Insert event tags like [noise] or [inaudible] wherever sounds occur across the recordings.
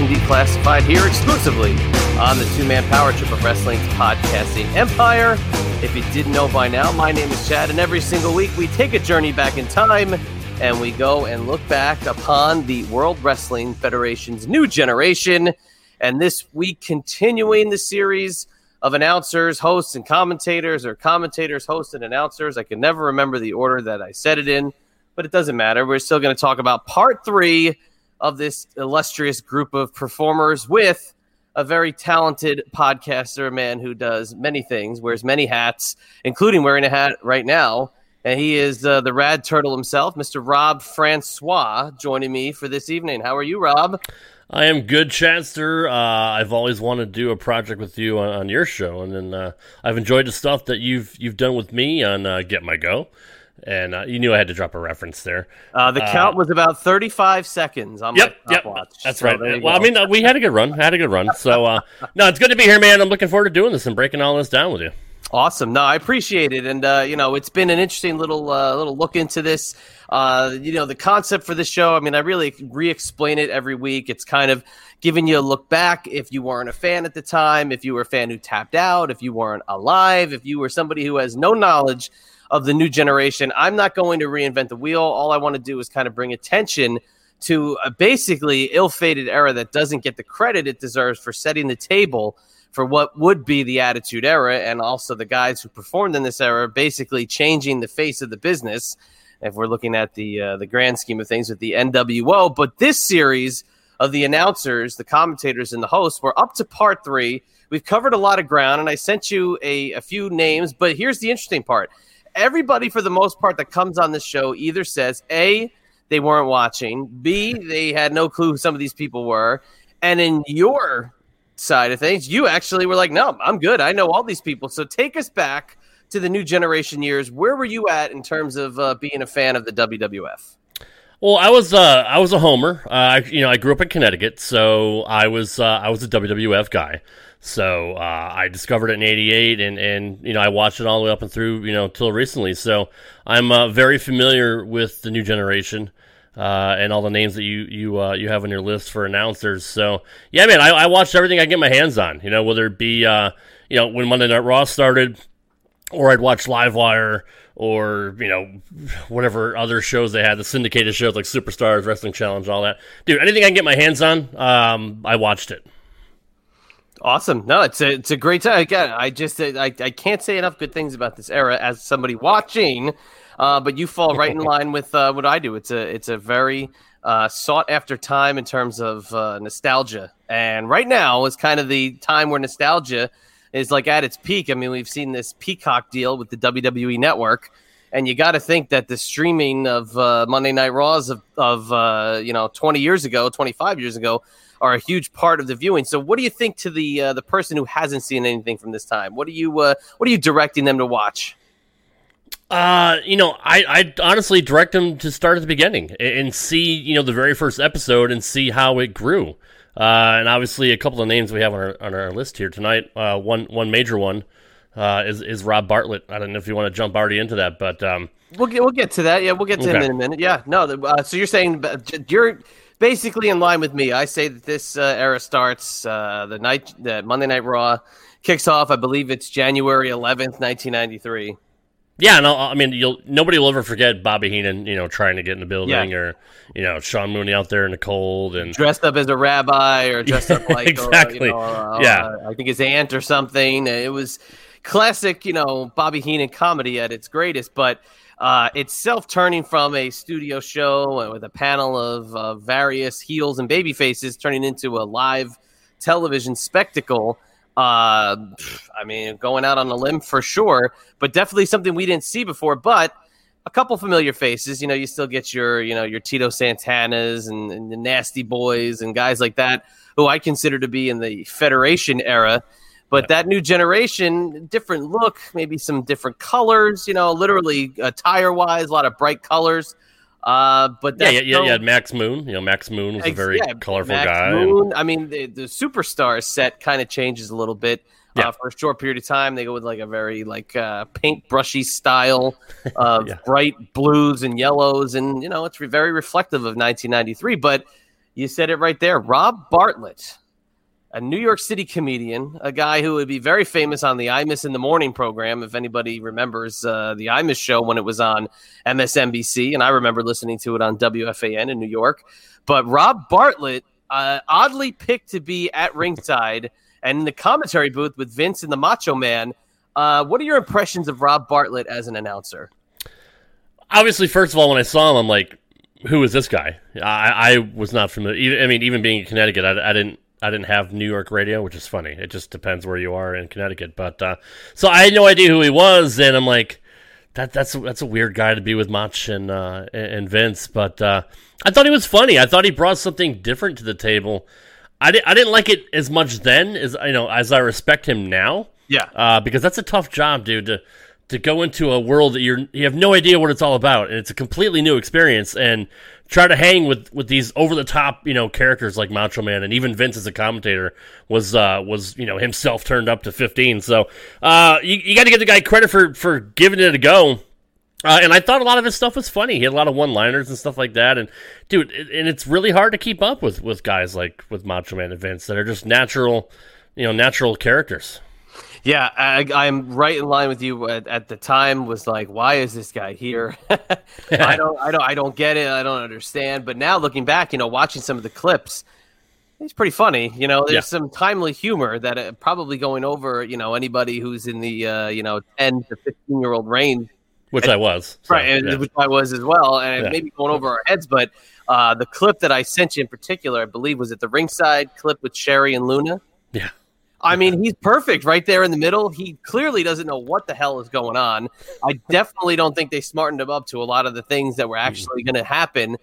New Declassified here exclusively on the two man power trip of wrestling's podcasting empire. If you didn't know by now, my name is Chad, and every single week we take a journey back in time and we go and look back upon the World Wrestling Federation's new generation. And this week, continuing the series of announcers, hosts, and commentators, or commentators, hosts, and announcers. I can never remember the order that I said it in, but it doesn't matter. We're still going to talk about part three of this illustrious group of performers with a very talented podcaster, a man who does many things, wears many hats, including wearing a hat right now. And he is uh, the rad turtle himself, Mr. Rob Francois, joining me for this evening. How are you, Rob? I am good, Chadster. Uh, I've always wanted to do a project with you on, on your show, and then uh, I've enjoyed the stuff that you've you've done with me on uh, Get My Go, and uh, you knew I had to drop a reference there. Uh, the count was about thirty-five seconds on Yep, my yep, that's So right. Well, I mean, uh, we had a good run, I had a good run. So, uh, [laughs] no, it's good to be here, man. I'm looking forward to doing this and breaking all this down with you. Awesome. No, I appreciate it, and uh, you know, it's been an interesting little uh, little look into this. Uh, you know, the concept for this show. I mean, I really re-explain it every week. It's kind of giving you a look back if you weren't a fan at the time, if you were a fan who tapped out, if you weren't alive, if you were somebody who has no knowledge of the new generation. I'm not going to reinvent the wheel. All I want to do is kind of bring attention to a basically ill-fated era that doesn't get the credit it deserves for setting the table for what would be the Attitude Era, and also the guys who performed in this era, basically changing the face of the business. If we're looking at the uh, the grand scheme of things with the NWO, but this series of the announcers, the commentators, and the hosts, we're up to part three. We've covered a lot of ground, and I sent you a, a few names. But here's the interesting part: everybody, for the most part, that comes on this show either says a they weren't watching, b they had no clue who some of these people were, and in your side of things, you actually were like, no, I'm good. I know all these people. So take us back to the new generation years. Where were you at in terms of uh, being a fan of the WWF? Well, I was uh, I was a homer. Uh, I, you know, I grew up in Connecticut, so I was uh, I was a WWF guy. So uh, I discovered it in '88, and and you know I watched it all the way up and through you know till recently. So I'm uh, very familiar with the new generation. Uh, and all the names that you you uh, you have on your list for announcers. So yeah, man, I, I watched everything I get my hands on. You know, whether it be uh, you know when Monday Night Raw started, or I'd watch Livewire, or you know whatever other shows they had, the syndicated shows like Superstars, Wrestling Challenge, all that. Dude, anything I can get my hands on, um, I watched it. Awesome. No, it's a it's a great time. Again, I just I, I can't say enough good things about this era as somebody watching. Uh, but you fall right in [laughs] line with uh, what I do. It's a it's a very uh, sought after time in terms of uh, nostalgia, and right now is kind of the time where nostalgia is like at its peak. I mean, we've seen this Peacock deal with the WWE Network, and you got to think that the streaming of uh, Monday Night Raws of, of uh, you know 20 years ago, 25 years ago, are a huge part of the viewing. So, what do you think to the uh, the person who hasn't seen anything from this time? What are you uh, what are you directing them to watch? Uh, you know, I I honestly direct them to start at the beginning and, see you know the very first episode and see how it grew. Uh, and obviously a couple of names we have on our on our list here tonight. Uh, one one major one uh, is is Rob Bartlett. I don't know if you want to jump already into that, but um, We'll get we'll get to that. Yeah, we'll get to him in a minute. Yeah, no. the- Uh, so you're saying you're basically in line with me. I say that this uh, era starts uh, the night that Monday Night Raw kicks off. I believe it's January 11th, 1993. Yeah, no, I mean, you'll nobody will ever forget Bobby Heenan, you know, trying to get in the building, Yeah. or you know, Sean Mooney out there in the cold, and dressed up as a rabbi or [laughs] dressed up like uh, Exactly. you know, uh, Yeah. uh, I think his aunt or something. It was classic, you know, Bobby Heenan comedy at its greatest, but uh, it's self-turning from a studio show with a panel of uh, various heels and baby faces turning into a live television spectacle. Uh, I mean, going out on a limb for sure, but definitely something we didn't see before. But a couple familiar faces. You know, you still get your, you know, your Tito Santanas and, and the Nasty Boys and guys like that, who I consider to be in the Federation era. But yeah. that new generation, different look, maybe some different colors. You know, literally uh, tire wise, a lot of bright colors. Uh, but yeah, yeah, yeah, yeah, Max Moon. You know, Max Moon was a very yeah, colorful Max guy. Moon. And... I mean, the, the superstar set kind of changes a little bit. Uh, yeah. Uh, for a short period of time, they go with like a very like uh, paintbrushy style [laughs] of yeah. bright blues and yellows, and you know it's very reflective of 1993. But you said it right there, Rob Bartlett a New York City comedian, a guy who would be very famous on the Imus in the Morning program. If anybody remembers uh, the Imus show when it was on MSNBC, and I remember listening to it on WFAN in New York. But Rob Bartlett, uh, oddly picked to be at ringside and in the commentary booth with Vince and the Macho Man. Uh, what are your impressions of Rob Bartlett as an announcer? Obviously, first of all, when I saw him, I'm like, who is this guy? I, I was not familiar. I mean, even being in Connecticut, I, I didn't I didn't have New York radio, which is funny. It just depends where you are in Connecticut. But uh, so I had no idea who he was, and I'm like, that that's that's a weird guy to be with Mach and uh, and Vince. But uh, I thought he was funny. I thought he brought something different to the table. I, di- I didn't like it as much then as you know as I respect him now. Yeah, uh, because that's a tough job, dude. To to go into a world that you're you have no idea what it's all about, and it's a completely new experience. And try to hang with with these over the top you know characters like Macho Man and even Vince as a commentator was uh, was you know himself turned up to 15. So uh, you, you got to give the guy credit for for giving it a go. Uh, and I thought a lot of his stuff was funny. He had a lot of one-liners and stuff like that. And dude, it, and it's really hard to keep up with with guys like with Macho Man and Vince that are just natural, you know, natural characters. Yeah, I, am right in line with you. At, at, the time, was like, why is this guy here? [laughs] I [laughs] don't, I don't, I don't get it. I don't understand. But now, looking back, you know, watching some of the clips, he's pretty funny. You know, there's yeah. some timely humor that uh, probably going over. You know, anybody who's in the uh, you know 10 to 15 year old range, which and, I was, so, right, yeah. which I was as well, and yeah. maybe going over our heads. But uh, the clip that I sent you in particular, I believe, was it the ringside clip with Sherry and Luna. Yeah. I mean, he's perfect right there in the middle. He clearly doesn't know what the hell is going on. I definitely don't think they smartened him up to a lot of the things that were actually going to happen.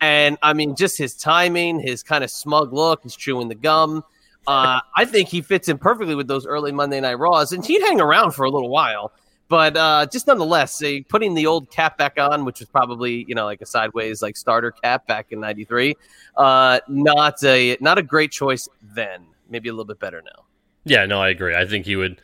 And I mean, just his timing, his kind of smug look, he's chewing the gum. Uh, I think he fits in perfectly with those early Monday Night Raws, and he'd hang around for a little while. But uh, just nonetheless, putting the old cap back on, which was probably you know like a sideways like starter cap back in '93. Uh, not a not a great choice then. Maybe a little bit better now. Yeah, no, I agree. I think he would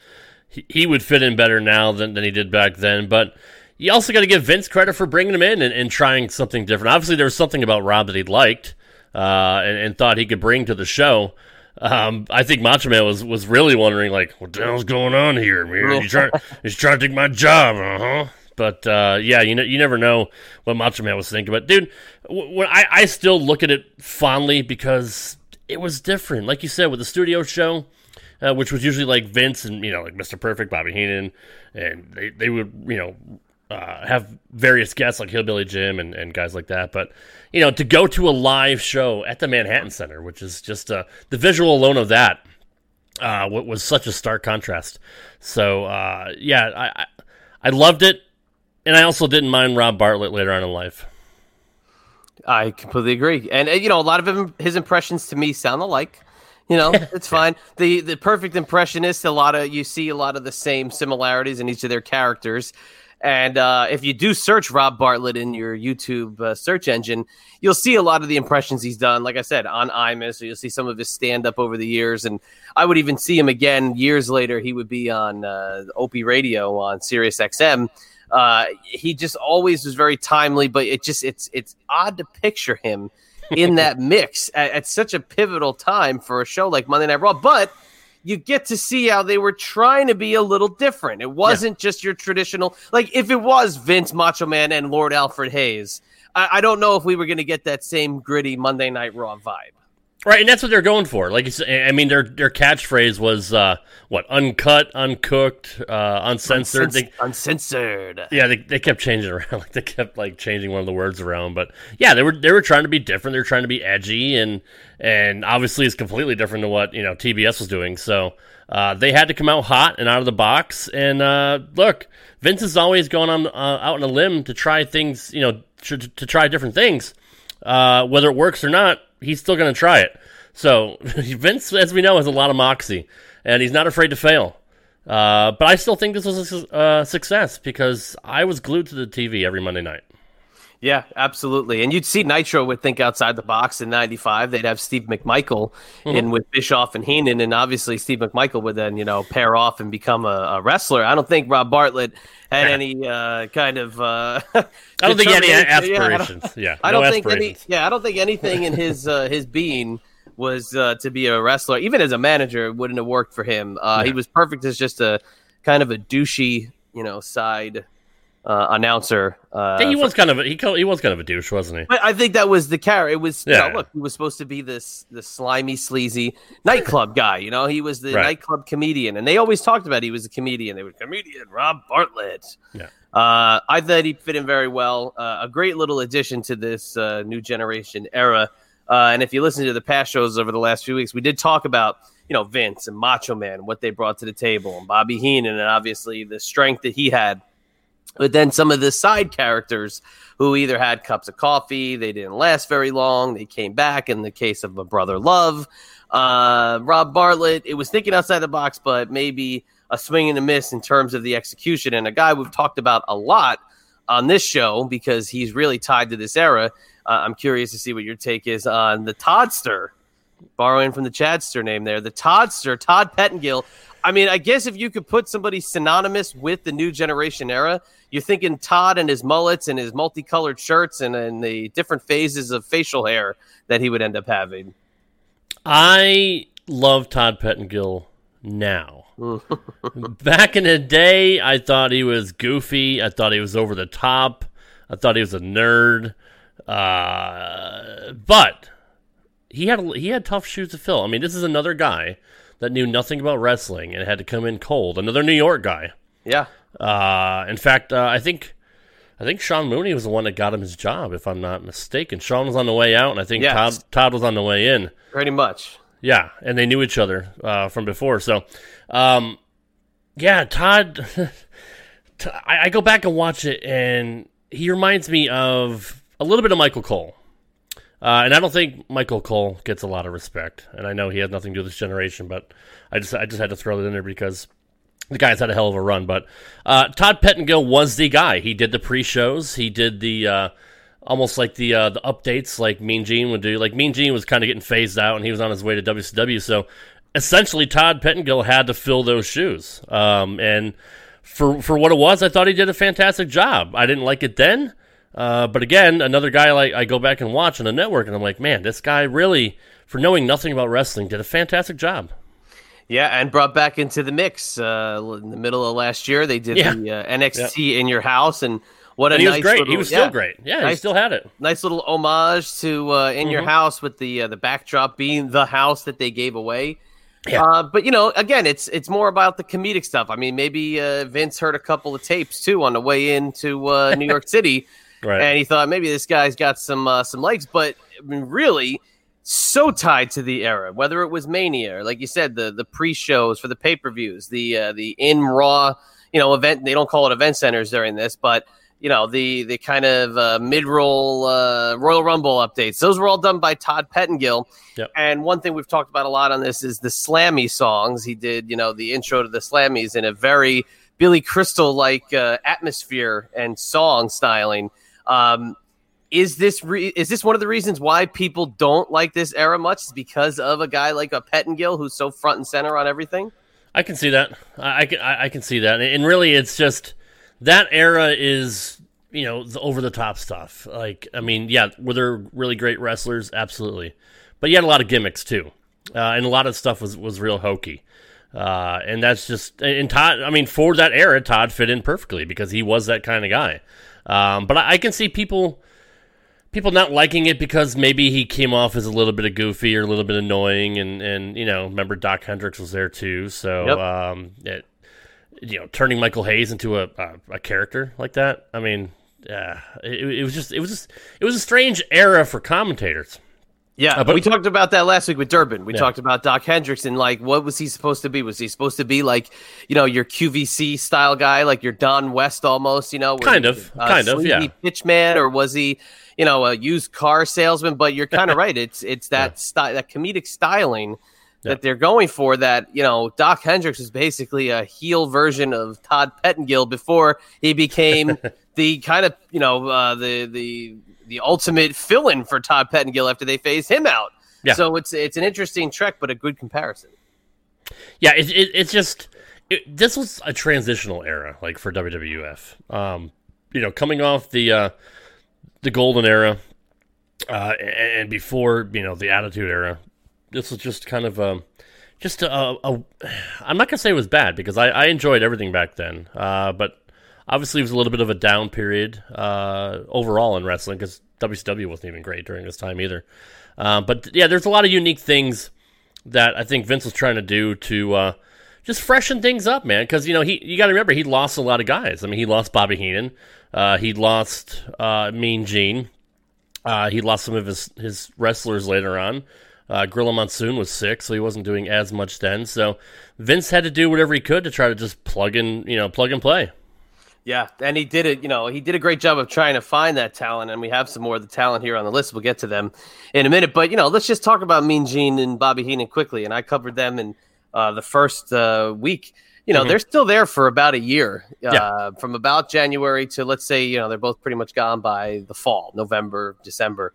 he, he would fit in better now than, than he did back then. But you also got to give Vince credit for bringing him in and, and, trying something different. Obviously, there was something about Rob that he liked uh, and, and, thought he could bring to the show. Um, I think Macho Man was, was really wondering, like, what the hell's going on here, man? He's trying, he's trying to take my job, uh huh. But uh, yeah, you know, you never know what Macho Man was thinking. But dude, when I, I still look at it fondly because it was different. Like you said, with the studio show, uh, which was usually like Vince and you know like Mr. Perfect, Bobby Heenan, and they they would you know uh, have various guests like Hillbilly Jim and, and guys like that. But you know to go to a live show at the Manhattan Center, which is just uh, the visual alone of that uh, was such a stark contrast. So uh, yeah, I, I loved it, and I also didn't mind Rob Bartlett later on in life. I completely agree, and uh, you know a lot of him, his impressions to me sound alike. You know, [laughs] it's fine. The the perfect impressionist, a lot of you see a lot of the same similarities in each of their characters. And uh, if you do search Rob Bartlett in your YouTube uh, search engine, you'll see a lot of the impressions he's done. Like I said, on Imus, so you'll see some of his stand up over the years. And I would even see him again years later. He would be on uh, Opie Radio on Sirius XM. Uh, he just always was very timely, but it just it's it's odd to picture him in that mix at, at, such a pivotal time for a show like Monday Night Raw. But you get to see how they were trying to be a little different. It wasn't yeah. just your traditional, like if it was Vince Macho Man and Lord Alfred Hayes, I, I don't know if we were going to get that same gritty Monday Night Raw vibe. Right, and that's what they're going for. Like, I mean, their their catchphrase was uh, what uncut, uncooked, uh, uncensored. They, uncensored. Yeah, they, they kept changing [laughs] around. Like they kept like changing one of the words around. But yeah, they were they were trying to be different. They were trying to be edgy, and and obviously it's completely different to what you know TBS was doing. So uh, they had to come out hot and out of the box. And uh, look, Vince is always going on uh, out on a limb to try things. You know, to, to try different things. Uh, whether it works or not he's still going to try it. So [laughs] Vince, as we know, has a lot of moxie, and he's not afraid to fail. Uh, but I still think this was a uh, success because I was glued to the TV every Monday night. Yeah, absolutely. And you'd see Nitro would think outside the box in '95. They'd have Steve McMichael mm-hmm. in with Bischoff and Heenan, and obviously Steve McMichael would then you know pair off and become a, a wrestler. I don't think Rob Bartlett had any uh, kind of. Uh, [laughs] I don't think any aspirations. Yeah, I don't, yeah, no think any. Yeah, I don't think anything in his uh, his being was uh, to be a wrestler. Even as a manager, it wouldn't have worked for him. Uh, yeah. He was perfect as just a kind of a douchey, you know, side uh, announcer. Uh, yeah, he was kind of a, he he was kind of a douche, wasn't he? But I think that was the character. It was yeah. You know, look, he was supposed to be this the slimy, sleazy nightclub guy. You know, he was the right. nightclub comedian, and they always talked about he was a comedian. They were comedian Rob Bartlett. Yeah. Uh, I thought he fit in very well. Uh, a great little addition to this uh, new generation era. Uh, and if you listen to the past shows over the last few weeks, we did talk about you know Vince and Macho Man, what they brought to the table, and Bobby Heenan, and obviously the strength that he had but then some of the side characters who either had cups of coffee, they didn't last very long, they came back. In the case of a brother Love, uh, Rob Bartlett, it was thinking outside the box, but maybe a swing and a miss in terms of the execution. And a guy we've talked about a lot on this show because he's really tied to this era. Uh, I'm curious to see what your take is on the Toddster, borrowing from the Chadster name there. The Toddster, Todd Pettengill. I mean, I guess if you could put somebody synonymous with the new generation era, you're thinking Todd and his mullets and his multicolored shirts and, and the different phases of facial hair that he would end up having. I love Todd Pettengill now. [laughs] Back in the day, I thought he was goofy. I thought he was over the top. I thought he was a nerd. Uh, but he had he had tough shoes to fill. I mean, this is another guy that knew nothing about wrestling and had to come in cold. Another New York guy. Yeah. Uh, in fact, uh, I think I think Sean Mooney was the one that got him his job, if I'm not mistaken. Sean was on the way out, and I think yes. Todd Todd was on the way in. Pretty much. Yeah, and they knew each other uh, from before. So, um, yeah, Todd. [laughs] I, I go back and watch it, and he reminds me of a little bit of Michael Cole. Uh, and I don't think Michael Cole gets a lot of respect. And I know he has nothing to do with this generation, but I just I just had to throw it in there because the guy's had a hell of a run. But uh, Todd Pettengill was the guy. He did the pre-shows. He did the uh, almost like the uh, the updates, like Mean Gene would do. Like Mean Gene was kind of getting phased out, and he was on his way to WCW. So essentially, Todd Pettengill had to fill those shoes. Um, and for for what it was, I thought he did a fantastic job. I didn't like it then. Uh, but again, another guy like I go back and watch on the network, and I'm like, man, this guy really, for knowing nothing about wrestling, did a fantastic job. Yeah, and brought back into the mix uh, in the middle of last year. They did yeah. the uh, NXT in your house, and what a and he nice was great. Little, he was still great. Yeah, nice, he still had it. Nice little homage to uh, in mm-hmm. your house with the uh, the backdrop being the house that they gave away. Yeah. Uh, but you know, again, it's it's more about the comedic stuff. I mean, maybe uh, Vince heard a couple of tapes too on the way into uh, New York City, right. and he thought maybe this guy's got some uh, some legs. But I mean, really, so tied to the era, whether it was Mania or, like you said, the the pre shows for the pay per views, the uh, the in Raw, you know, event. They don't call it event centers during this, but you know the the kind of uh, mid roll uh, Royal Rumble updates. Those were all done by Todd Pettengill. Yep. And one thing we've talked about a lot on this is the Slammy songs. He did, you know, the intro to the Slammies in a very Billy Crystal like uh, atmosphere and song styling. Um, is this re- is this one of the reasons why people don't like this era much? Is because of a guy like a Pettengill who's so front and center on everything? I can see that. I, I can I can see that, and really, it's just that era is you know the over the top stuff. Like, I mean, yeah, were there really great wrestlers? Absolutely, but you had a lot of gimmicks too, uh, and a lot of stuff was was real hokey. Uh, and that's just and Todd. I mean, for that era, Todd fit in perfectly because he was that kind of guy. Um, but I, I can see people people not liking it because maybe he came off as a little bit of goofy or a little bit annoying, and and you know, remember Doc Hendrix was there too, so Yep. um, it, you know, turning Michael Hayes into a, a a character like that. I mean, yeah, it, it was just it was just it was a strange era for commentators. Yeah, Uh, but- we talked about that last week with Durbin. We Yeah. talked about Doc Hendrix and like what was he supposed to be? Was he supposed to be like, you know, your QVC style guy, like your Don West almost, you know? Kind he of, a kind of, yeah. Pitchman, or was he, you know, a used car salesman? But you're kind of [laughs] right. It's it's that style, that comedic styling Yeah. that they're going for. That you know, Doc Hendrix was basically a heel version of Todd Pettengill before he became [laughs] the kind of you know uh, the the the ultimate fill-in for Todd Pettengill after they phased him out. Yeah. So it's it's an interesting trek, but a good comparison. Yeah, it, it, it's just it, this was a transitional era, like for WWF. Um, you know, coming off the uh, the golden era, uh, and, before you know the Attitude era, this was just kind of um, just a, a, a. I'm not gonna say it was bad because I, I enjoyed everything back then, uh, but obviously it was a little bit of a down period uh, overall in wrestling because WCW wasn't even great during this time either. Uh, but yeah, there's a lot of unique things that I think Vince was trying to do to uh, just freshen things up, man. Because you know he, you got to remember he lost a lot of guys. I mean, he lost Bobby Heenan, uh, he lost uh, Mean Gene, uh, he lost some of his his wrestlers later on. Uh, Gorilla Monsoon was sick, so he wasn't doing as much then. So Vince had to do whatever he could to try to just plug in, you know, plug and play. Yeah, and he did it. You know, he did a great job of trying to find that talent, and we have some more of the talent here on the list. We'll get to them in a minute, but you know, let's just talk about Mean Gene and Bobby Heenan quickly. And I covered them in uh, the first uh, week. You know, Mhm. they're still there for about a year, uh, Yeah. from about January to let's say, you know, they're both pretty much gone by the fall, November, December.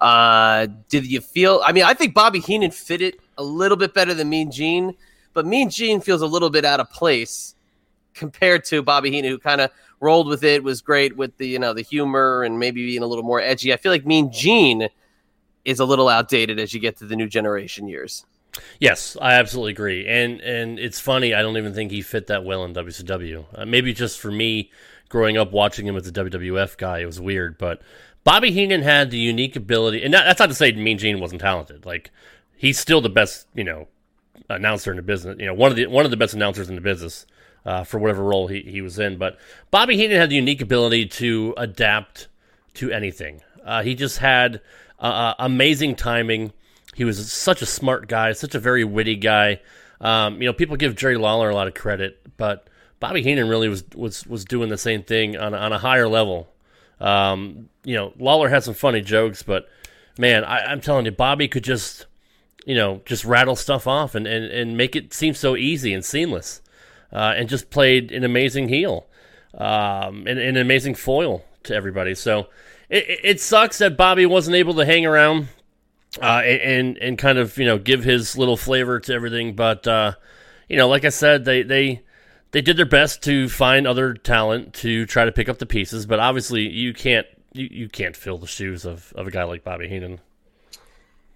Uh, did you feel? I mean, I think Bobby Heenan fit it a little bit better than Mean Gene, but Mean Gene feels a little bit out of place compared to Bobby Heenan, who kind of rolled with it, was great with the you know the humor and maybe being a little more edgy. I feel like Mean Gene is a little outdated as you get to the new generation years. Yes, I absolutely agree, and and it's funny. I don't even think he fit that well in WCW. Uh, maybe just for me, growing up watching him as a WWF guy, it was weird. But Bobby Heenan had the unique ability, and that, that's not to say Mean Gene wasn't talented. Like he's still the best, you know, announcer in the business. You know, one of the one of the best announcers in the business uh, for whatever role he, he was in. But Bobby Heenan had the unique ability to adapt to anything. Uh, he just had uh, uh, amazing timing. He was such a smart guy, such a very witty guy. Um, you know, people give Jerry Lawler a lot of credit, but Bobby Heenan really was was was doing the same thing on on a higher level. Um, you know, Lawler had some funny jokes, but man, I, I'm telling you, Bobby could just you know just rattle stuff off and and, and make it seem so easy and seamless, uh, and just played an amazing heel, um, and, and an amazing foil to everybody. So it, it- sucks that Bobby wasn't able to hang around uh, and and kind of you know give his little flavor to everything. But uh, you know, like I said, they they they did their best to find other talent to try to pick up the pieces. But obviously, you can't you, you can't fill the shoes of, of a guy like Bobby Heenan.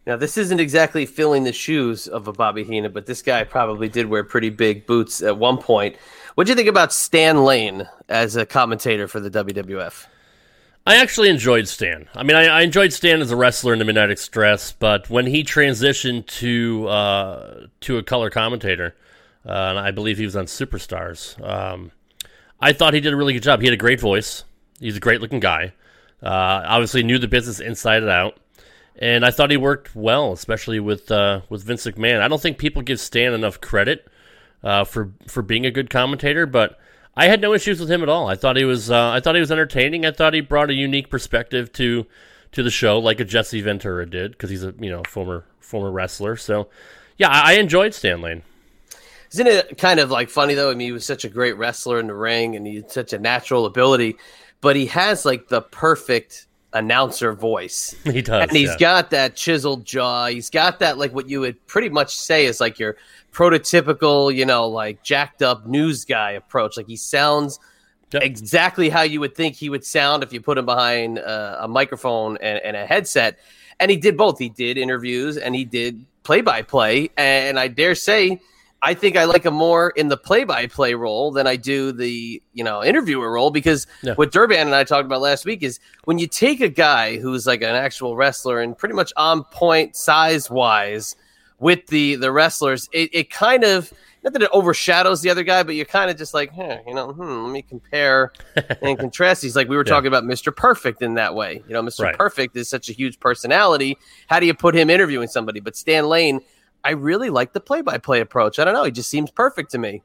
Now, this isn't exactly filling the shoes of a Bobby Heenan, but this guy probably did wear pretty big boots at one point. What do you think about Stan Lane as a commentator for the WWF? I actually enjoyed Stan. I mean, I, I enjoyed Stan as a wrestler in the Midnight Express, but when he transitioned to uh, to a color commentator, uh, and I believe he was on Superstars, um, I thought he did a really good job. He had a great voice. He's a great looking guy. Uh, obviously, knew the business inside and out, and I thought he worked well, especially with uh, with Vince McMahon. I don't think people give Stan enough credit uh, for for being a good commentator, but I had no issues with him at all. I thought he was uh, I thought he was entertaining. I thought he brought a unique perspective to to the show, like a Jesse Ventura did, because he's a you know former former wrestler. So yeah, I, I enjoyed Stan Lane. Isn't it kind of like funny though? I mean, he was such a great wrestler in the ring, and he had such a natural ability, but he has like the perfect announcer voice. [laughs] He does, and he's yeah. got that chiseled jaw. He's got that like what you would pretty much say is like your prototypical, you know, like jacked up news guy approach. Like he sounds Yep. exactly how you would think he would sound if you put him behind uh, a microphone and, and a headset. And he did both. He did interviews and he did play by play. And I dare say I think I like him more in the play-by-play role than I do the you know interviewer role because Yeah. what Durban and I talked about last week is when you take a guy who's like an actual wrestler and pretty much on point size wise with the the wrestlers, it, it kind of not that it overshadows the other guy, but you're kind of just like, huh, you know, hmm, let me compare [laughs] and contrast. He's like we were Yeah. talking about Mr. Perfect in that way. You know, Mr. Right. Perfect is such a huge personality. How do you put him interviewing somebody? But Stan Lane, I really like the play-by-play approach. I don't know, he just seems perfect to me.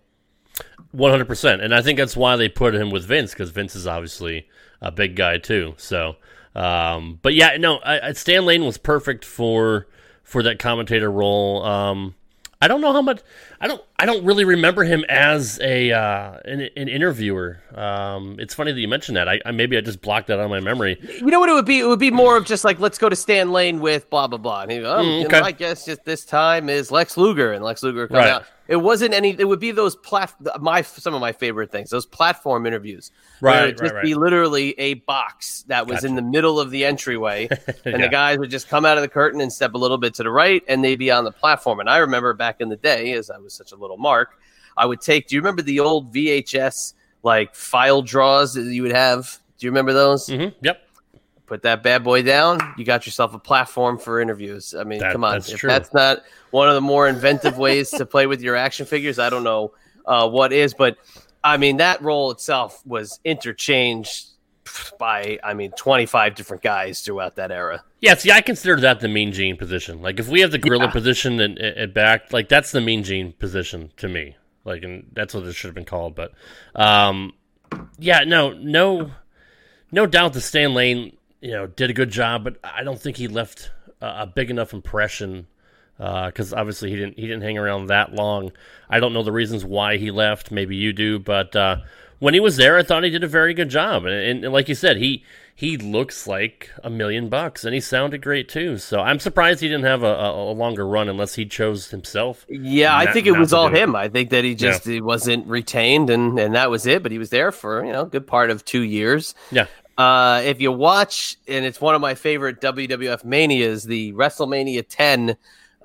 One hundred percent, and I think that's why they put him with Vince because Vince is obviously a big guy too. So, um, but yeah, no, I, I- Stan Lane was perfect for for that commentator role. Um, I don't know how much. I don't. I don't really remember him as a uh, an, an interviewer. Um, it's funny that you mentioned that. I, I maybe I just blocked that out of my memory. You know what it would be? It would be more of just like, let's go to Stan Lane with blah blah blah. And he, oh, Mm, you know, I guess just this time is Lex Luger, and Lex Luger come Right. out. It wasn't any. It would be those plat. My some of my favorite things. Those platform interviews, Right, it would just right, be literally a box that was in the middle of the entryway, [laughs] and Yeah. the guys would just come out of the curtain and step a little bit to the right, and they'd be on the platform. And I remember back in the day, as I was such a little mark, I would take. Do you remember the old VHS like file draws that you would have? Do you remember those? hmm Yep. Put that bad boy down, you got yourself a platform for interviews. I mean, That- come on. that's if true. that's not one of the more inventive ways to play with your action figures, I don't know uh, what is. But I mean, that role itself was interchanged by, I mean, 25 different guys throughout that era. Yeah, see, I consider that the Mean Gene position. Like, if we have the gorilla Yeah. position and at back, like that's the Mean Gene position to me. Like, and that's what it should have been called. But, um, yeah, no, no, no doubt that Stan Lane, you know, did a good job, but I don't think he left a, a big enough impression because obviously he didn't he didn't hang around that long. I don't know the reasons why he left. Maybe you do, but uh, when he was there, I thought he did a very good job. And, and, and like you said, he he looks like a million bucks, and he sounded great too. So I'm surprised he didn't have a, a, a longer run unless he chose himself. Yeah, I think it was all it. him. I think that he just he wasn't retained, and and that was it. But he was there for you know a good part of two years. Yeah, Uh, if you watch, and it's one of my favorite WWF manias, the WrestleMania 10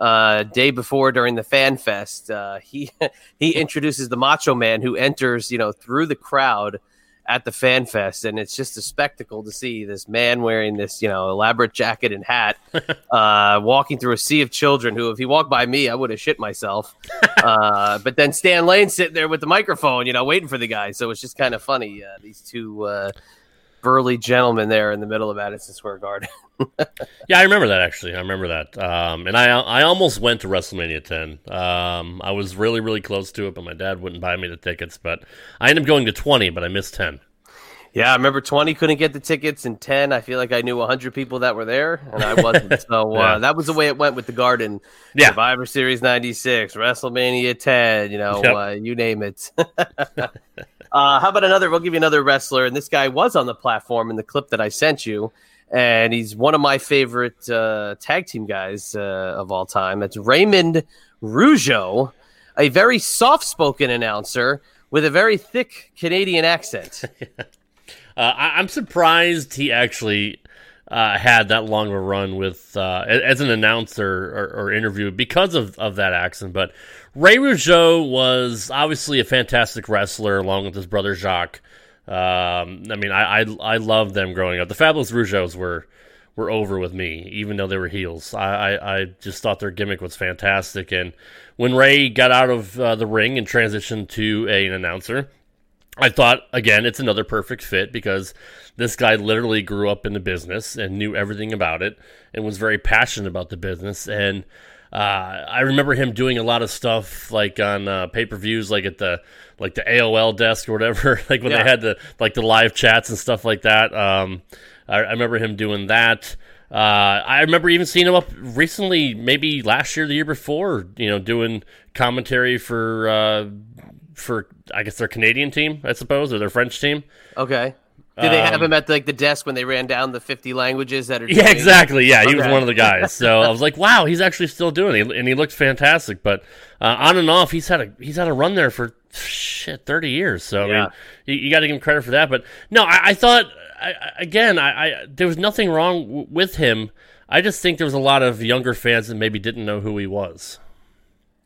uh, day before during the Fan Fest, uh, he [laughs] he introduces the Macho Man who enters, you know, through the crowd at the Fan Fest, and it's just a spectacle to see this man wearing this, you know, elaborate jacket and hat, [laughs] uh, walking through a sea of children. Who, if he walked by me, I would have shit myself. [laughs] uh, but then Stan Lane sitting there with the microphone, you know, waiting for the guy. So it's just kind of funny. Uh, these two. Burly gentleman there in the middle of Madison Square Garden. [laughs] yeah, I remember that actually. I remember that, um, and I I almost went to WrestleMania 10. Um, I was really really close to it, but my dad wouldn't buy me the tickets. But I ended up going to 20, but I missed 10. yeah, I remember 20 couldn't get the tickets, and 10, I feel like I knew 100 people that were there, and I wasn't. [laughs] so uh, Yeah. that was the way it went with the Garden. Yeah. Survivor Series 96, WrestleMania 10, you know, Yep. uh, you name it. [laughs] uh, how about another? We'll give you another wrestler, and this guy was on the platform in the clip that I sent you. And he's one of my favorite uh, tag team guys uh, of all time. That's Raymond Rougeau, a very soft spoken announcer with a very thick Canadian accent. [laughs] Uh, I, I'm surprised he actually uh, had that long of a run with uh, as an announcer or, or interview because of, of that accent. But Ray Rougeau was obviously a fantastic wrestler along with his brother Jacques. Um, I mean, I, I I loved them growing up. The Fabulous Rougeaus were were over with me, even though they were heels. I, I, I just thought their gimmick was fantastic. And when Ray got out of uh, the ring and transitioned to a, an announcer, I thought again it's another perfect fit because this guy literally grew up in the business and knew everything about it and was very passionate about the business and uh, I remember him doing a lot of stuff like on uh, pay per views, like at the like the AOL desk or whatever, [laughs] like when Yeah. they had the like the live chats and stuff like that. Um, I, I remember him doing that. Uh, I remember even seeing him up recently, maybe last year, the year before, you know, doing commentary for uh, for I guess their Canadian team, I suppose, or their French team. Okay. Did they have Um, him at like the desk when they ran down the 50 languages that are Yeah, exactly. Yeah, he was one of the guys. [laughs] So I was like, wow, he's actually still doing it, and he looked fantastic. But uh, on and off, he's had a he's had a run there for shit thirty years. So I Yeah. mean, you, you got to give him credit for that. But no, I, I thought I, I- again, I, I there was nothing wrong w- with him. I just think there was a lot of younger fans that maybe didn't know who he was.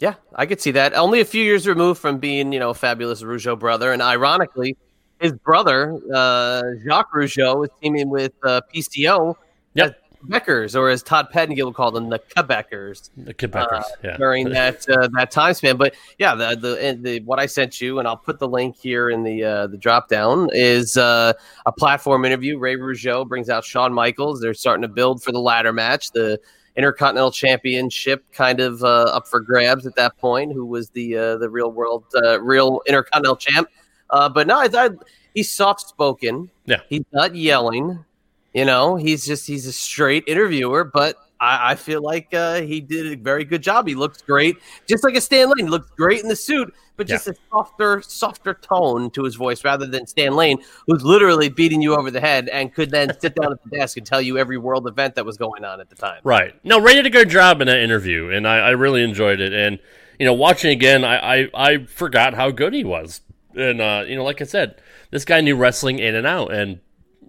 Yeah, I could see that. Only a few years removed from being, you know, fabulous Rougeau brother, and ironically, his brother uh, Jacques Rougeau is teaming with uh, PCO. Yep. Quebecers, or as Todd Pettengill would call them, the Quebecers. The Quebecers, uh, yeah. During [laughs] that uh, that time span, but yeah, the, the the what I sent you, and I'll put the link here in the uh, the drop down, is uh, a platform interview. Ray Rougeau brings out Shawn Michaels. They're starting to build for the ladder match. The Intercontinental Championship kind of uh, up for grabs at that point. Who was the uh, the real world real Intercontinental champ? but no, I thought he's soft spoken. Yeah, he's not yelling. You know, he's just he's a straight interviewer, but I, I feel like uh, he did a very good job. He looks great, just like a Stan Lane. He looks great in the suit, but just yeah. a softer, softer tone to his voice rather than Stan Lane, who's literally beating you over the head and could then [laughs] sit down at the desk and tell you every world event that was going on at the time. Right. No, Ray did a good job in that interview, and I, I really enjoyed it. And you know, watching again, I, I, I forgot how good he was. And uh, you know, like I said, this guy knew wrestling in and out, and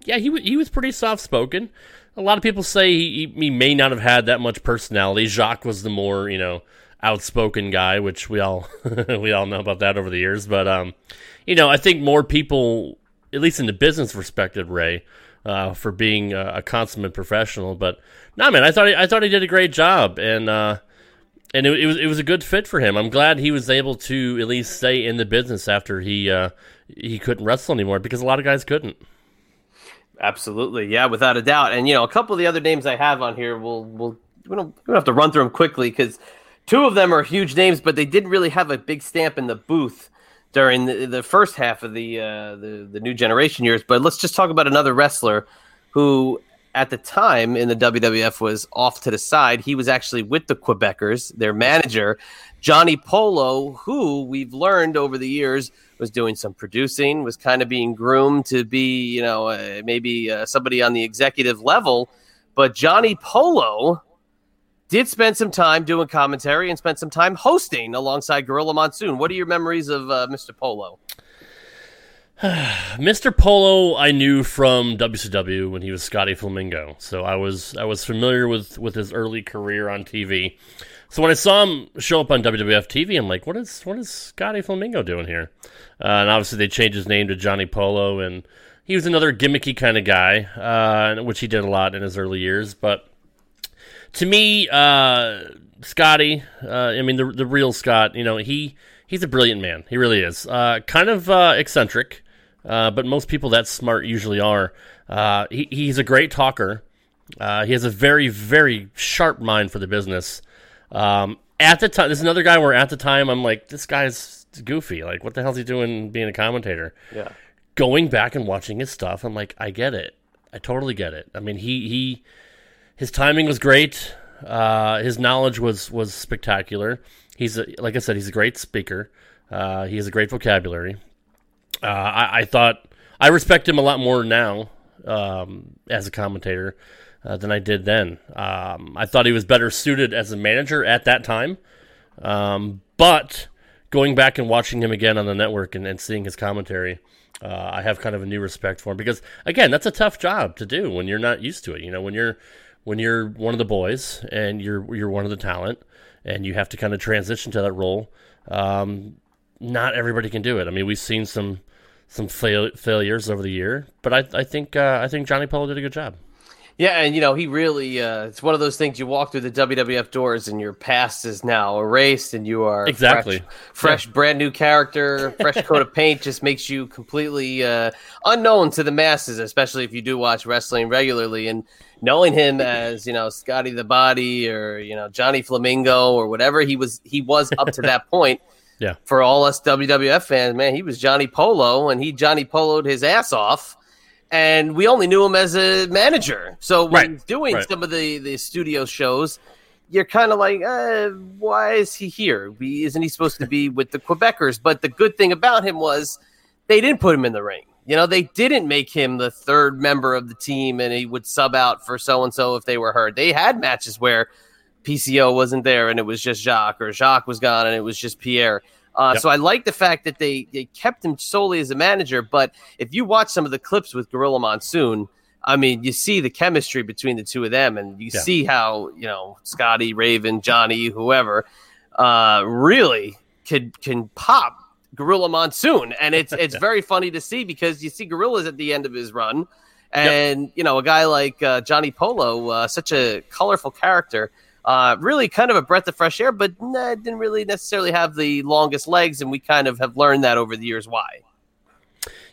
yeah, he he was pretty soft spoken. A lot of people say he, he may not have had that much personality. Jacques was the more you know outspoken guy, which we all [laughs] we all know about that over the years. But um, you know, I think more people, at least in the business perspective, Ray, uh, for being a, a, consummate professional. But no, man, I thought he, I thought he did a great job, and uh, and it, it, was it was a good fit for him. I'm glad he was able to at least stay in the business after he uh, he couldn't wrestle anymore because a lot of guys couldn't. Absolutely, yeah, without a doubt. And you know, a couple of the other names I have on here, we'll we'll we don't, we don't have to run through them quickly because two of them are huge names, but they didn't really have a big stamp in the booth during the, the first half of the, uh, the the new generation years. But let's just talk about another wrestler who, at the time in the WWF, was off to the side. He was actually with the Quebecers, their manager, Johnny Polo, who we've learned over the years was doing some producing, was kind of being groomed to be, you know, uh, maybe uh, somebody on the executive level. But Johnny Polo did spend some time doing commentary and spent some time hosting alongside Gorilla Monsoon. What are your memories of uh, Mr. Polo? [sighs] Mr. Polo, I knew from WCW when he was Scotty Flamingo, so I was I was familiar with with his early career on TV. So when I saw him show up on WWF TV, I'm like, what is what is Scotty Flamingo doing here? Uh, and obviously they changed his name to Johnny Polo, and he was another gimmicky kind of guy, uh, which he did a lot in his early years. But to me, uh, Scotty, uh, I mean the the real Scott, you know, he he's a brilliant man. He really is. Uh, kind of uh, eccentric, but most people that smart usually are. He, he's a great talker. he has a very very sharp mind for the business. Um, at the time, there's another guy where at the time I'm like, this guy's goofy. Like, what the hell's he doing being a commentator? Yeah. Going back and watching his stuff, I'm like, I get it. I totally get it. I mean, he he, his timing was great. Uh, his knowledge was was spectacular. He's a, like I said, he's a great speaker. Uh, he has a great vocabulary. Uh, I, I, thought I respect him a lot more now um, as a commentator uh, than I did then. Um, I thought he was better suited as a manager at that time, um, but going back and watching him again on the network and, and seeing his commentary, uh, I have kind of a new respect for him because again, that's a tough job to do when you're not used to it. You know, when you're when you're one of the boys and you're you're one of the talent and you have to kind of transition to that role. Um, not everybody can do it. I mean, we've seen some some fail- failures over the year, but I, I think uh, I think Johnny Polo did a good job. Yeah, and you know, he really uh, it's one of those things you walk through the WWF doors and your past is now erased and you are exactly fresh, fresh yeah. brand new character, fresh coat of paint just makes you completely uh, unknown to the masses, especially if you do watch wrestling regularly and knowing him as, you know, Scotty the Body or, you know, Johnny Flamingo or whatever he was he was up to that [laughs] point. Yeah. For all us WWF fans, man, he was Johnny Polo and he Johnny Poloed his ass off and we only knew him as a manager. So when right. he's doing right. some of the the studio shows, you're kind of like, uh, why is he here? Isn't he supposed to be [laughs] with the Quebecers? But the good thing about him was they didn't put him in the ring. You know, they didn't make him the third member of the team and he would sub out for so and so if they were hurt. They had matches where PCO wasn't there and it was just Jacques, or Jacques was gone and it was just Pierre. Uh, yep. So I like the fact that they, they kept him solely as a manager. But if you watch some of the clips with Gorilla Monsoon, I mean, you see the chemistry between the two of them, and you yeah. see how you know Scotty, Raven, Johnny, whoever. uh, really can can pop Gorilla Monsoon, and it's it's [laughs] very funny to see because you see Gorilla's at the end of his run, and yep. you know a guy like uh, Johnny Polo, uh, such a colorful character. Uh, really kind of a breath of fresh air, but nah, didn't really necessarily have the longest legs, and we kind of have learned that over the years why.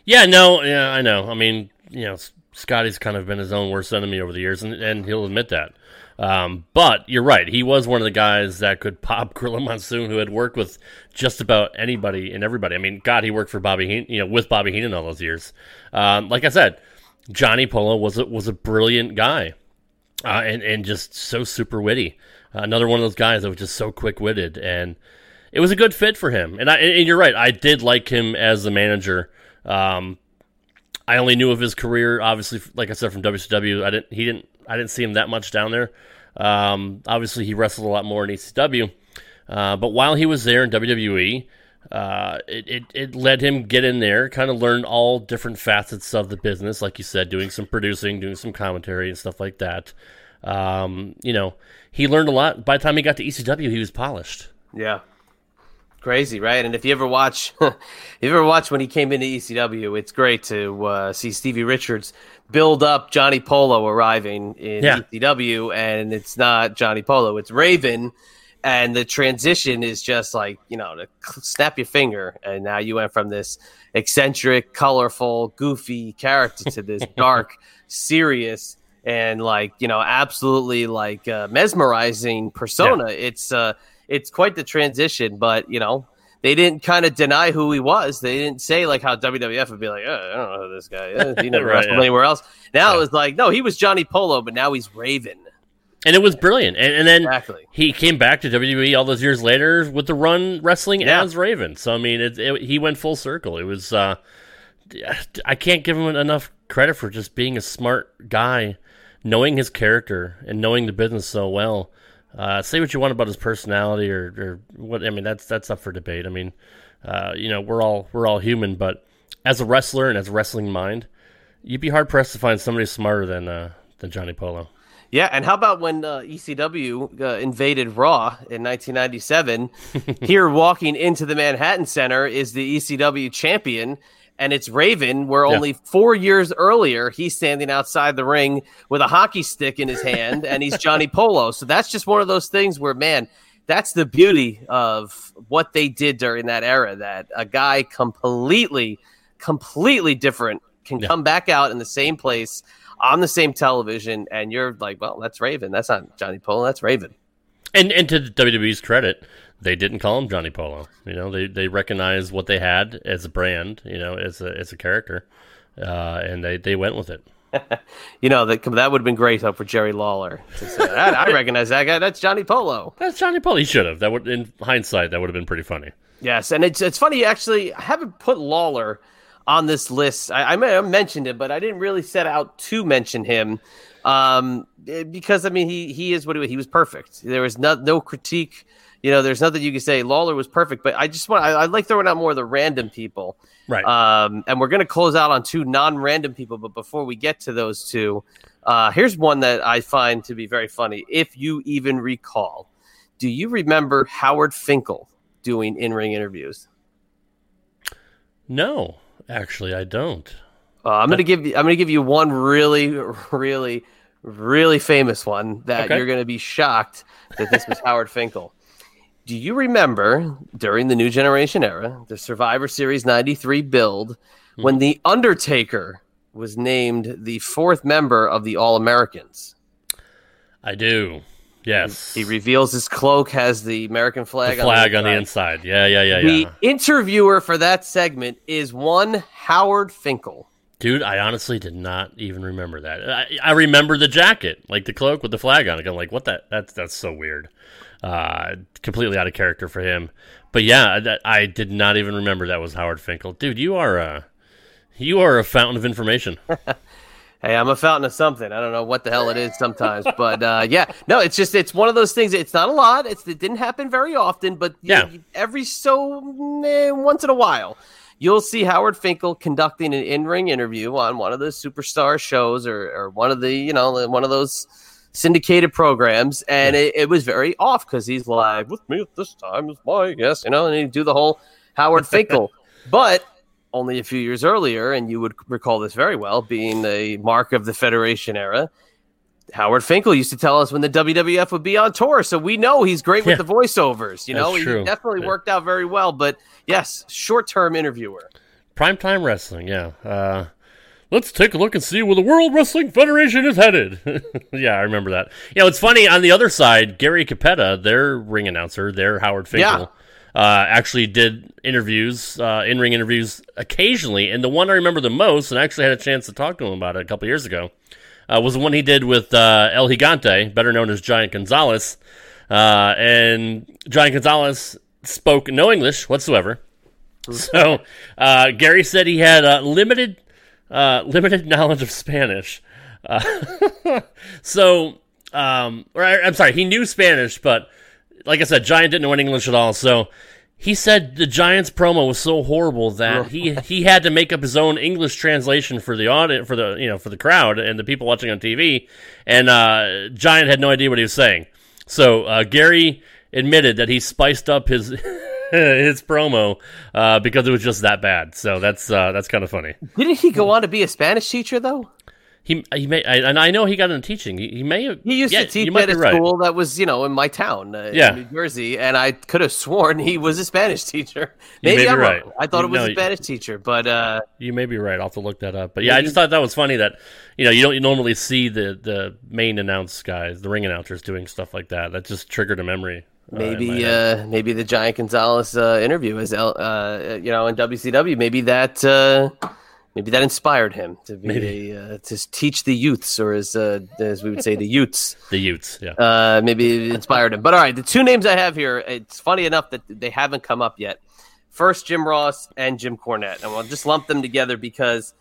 Yeah, no, yeah, I know. I mean, you know, Scotty's kind of been his own worst enemy over the years, and, and he'll admit that. Um, but you're right. He was one of the guys that could [laughs] pop Gorilla Monsoon, who had worked with just about anybody and everybody. I mean, God, he worked for Bobby Heenan, you know, with Bobby Heenan all those years. Um, like I said, Johnny Polo was a, was a brilliant guy, uh, and and just so super witty. Uh, another one of those guys that was just so quick witted, and it was a good fit for him. And I and you're right. I did like him as the manager. Um, I only knew of his career, obviously, like I said, from WCW. I didn't. He didn't I didn't see him that much down there. Um, obviously, he wrestled a lot more in ECW. Uh, but while he was there in WWE, uh, it, it, it led him get in there, kind of learn all different facets of the business, like you said, doing some producing, doing some commentary and stuff like that. Um, you know, he learned a lot. By the time he got to ECW, he was polished. Yeah, crazy, right? And if you ever watch, [laughs] if you ever watch when he came into ECW, it's great to uh, see Stevie Richards build up Johnny Polo arriving in yeah. ECW, and it's not Johnny Polo, it's Raven. And the transition is just like, you know, to snap your finger. And now you went from this eccentric, colorful, goofy character to this [laughs] dark, serious, and like, you know, absolutely like uh, mesmerizing persona. Yeah. It's, uh, it's quite the transition, but you know, they didn't kind of deny who he was. They didn't say like how WWF would be like, oh, I don't know who this guy is. He never [laughs] right, wrestled yeah. anywhere else. Now yeah. it was like, no, he was Johnny Polo, but now he's Raven. And it was brilliant. And, and then exactly. he came back to WWE all those years later with the run wrestling yeah. as Raven. So I mean, it, it, he went full circle. It was. Uh, I can't give him enough credit for just being a smart guy, knowing his character and knowing the business so well. Uh, say what you want about his personality or, or what. I mean, that's that's up for debate. I mean, uh, you know, we're all we're all human, but as a wrestler and as a wrestling mind, you'd be hard pressed to find somebody smarter than uh, than Johnny Polo. Yeah, and how about when uh, ECW uh, invaded Raw in 1997? [laughs] here, walking into the Manhattan Center is the ECW champion and it's Raven, where yeah. only four years earlier he's standing outside the ring with a hockey stick in his hand, and he's Johnny [laughs] Polo. So that's just one of those things where, man, that's the beauty of what they did during that era. That a guy completely, completely different can yeah. come back out in the same place on the same television, and you're like, well, that's Raven. That's not Johnny Polo. That's Raven. And and to WWE's credit, they didn't call him Johnny Polo. You know, they they recognized what they had as a brand, you know, as a as a character, uh, and they they went with it. [laughs] you know that that would have been great though for Jerry Lawler. Say, I, I, [laughs] recognize that guy. That's Johnny Polo. That's Johnny Polo. He should have. That would, in hindsight, that would have been pretty funny. Yes, and it's it's funny actually. I haven't put Lawler on this list. I, I mentioned him, but I didn't really set out to mention him um, eh, because I mean he he is what he, he was perfect. There was no no critique you know, there's nothing you can say. Lawler was perfect, but I just want I, I like throwing out more of the random people. Right. Um, and we're gonna close out on two non-random people, but before we get to those two, uh, here's one that I find to be very funny. If you even recall, do you remember Howard Finkel doing in-ring interviews? No, actually, I don't. Uh, I'm gonna give you. I'm gonna give you one really, really, really famous one that okay. you're gonna be shocked that this was Howard Finkel. Do you remember during the New Generation era, the Survivor Series 93 build, mm-hmm. when The Undertaker was named the fourth member of the All Americans? I do. Yes. He, he, reveals his cloak has the American flag, the flag on, the, on the inside. Yeah, yeah, yeah, the yeah. interviewer for that segment is one Howard Finkel. Dude, I honestly did not even remember that. I, I remember the jacket, like the cloak with the flag on it. I'm like, what that? That's that's so weird. Uh, completely out of character for him. But yeah, that, I did not even remember that was Howard Finkel. Dude, you are a you are a fountain of information. [laughs] hey, I'm a fountain of something. I don't know what the hell it is sometimes, but uh, yeah, no, it's just it's one of those things. It's not a lot. It's, it didn't happen very often, but yeah, you, every so eh, once in a while, you'll see Howard Finkel conducting an in-ring interview on one of the superstar shows or, or one of the you know one of those syndicated programs, and it, it was very off because he's like, "With me at this time is my guest," you know, and he do the whole Howard [laughs] Finkel, but only a few years earlier, and you would recall this very well, being a mark of the Federation era. Howard Finkel used to tell us when the WWF would be on tour, so we know he's great with Yeah. the voiceovers. You know, That's he definitely Yeah. worked out very well. But yes, short-term interviewer. Primetime wrestling, yeah. Uh, let's take a look and see where the World Wrestling Federation is headed. [laughs] yeah, I remember that. You know, it's funny. On the other side, Gary Cappetta, their ring announcer, their Howard Finkel, uh, actually did interviews, uh, in-ring interviews occasionally. And the one I remember the most, and I actually had a chance to talk to him about it a couple years ago, uh, was the one he did with uh, El Gigante, better known as Giant Gonzalez. Uh, and Giant Gonzalez spoke no English whatsoever. [laughs] So uh, Gary said he had limited uh, limited [laughs] knowledge of Spanish. Uh, [laughs] so, um, or I, I'm sorry, he knew Spanish, but like I said, Giant didn't know any English at all. So he said the Giants promo was so horrible that he he had to make up his own English translation for the audience, for the you know for the crowd and the people watching on TV. And uh, Giant had no idea what he was saying. So uh, Gary admitted that he spiced up his [laughs] his promo uh, because it was just that bad. So that's uh, that's kind of funny. Didn't he go on to be a Spanish teacher though? He he may I, and I know he got into teaching. He, he may have He used yeah, to teach at a right. school that was, you know, in my town, uh, Yeah. in New Jersey, and I could have [laughs] sworn he was a Spanish teacher. Maybe I'm right. wrong. I thought You- it was no, a Spanish teacher, but uh, You may be right. I'll have to look that up. But yeah, I just thought that was funny that you know you don't normally see the the main announce guys, the ring announcers, doing stuff like that. That just triggered a memory. uh, maybe uh, maybe the Giant Gonzalez uh, interview is, uh, you know, in WCW. Maybe that uh, maybe that inspired him to be a, uh, to teach the youths, or as uh, as we would say, the youths. [laughs] the youths, Yeah. Uh, maybe it inspired him. But all right, the two names I have here, it's funny enough that they haven't come up yet. First, Jim Ross and Jim Cornette. And we'll just lump them together because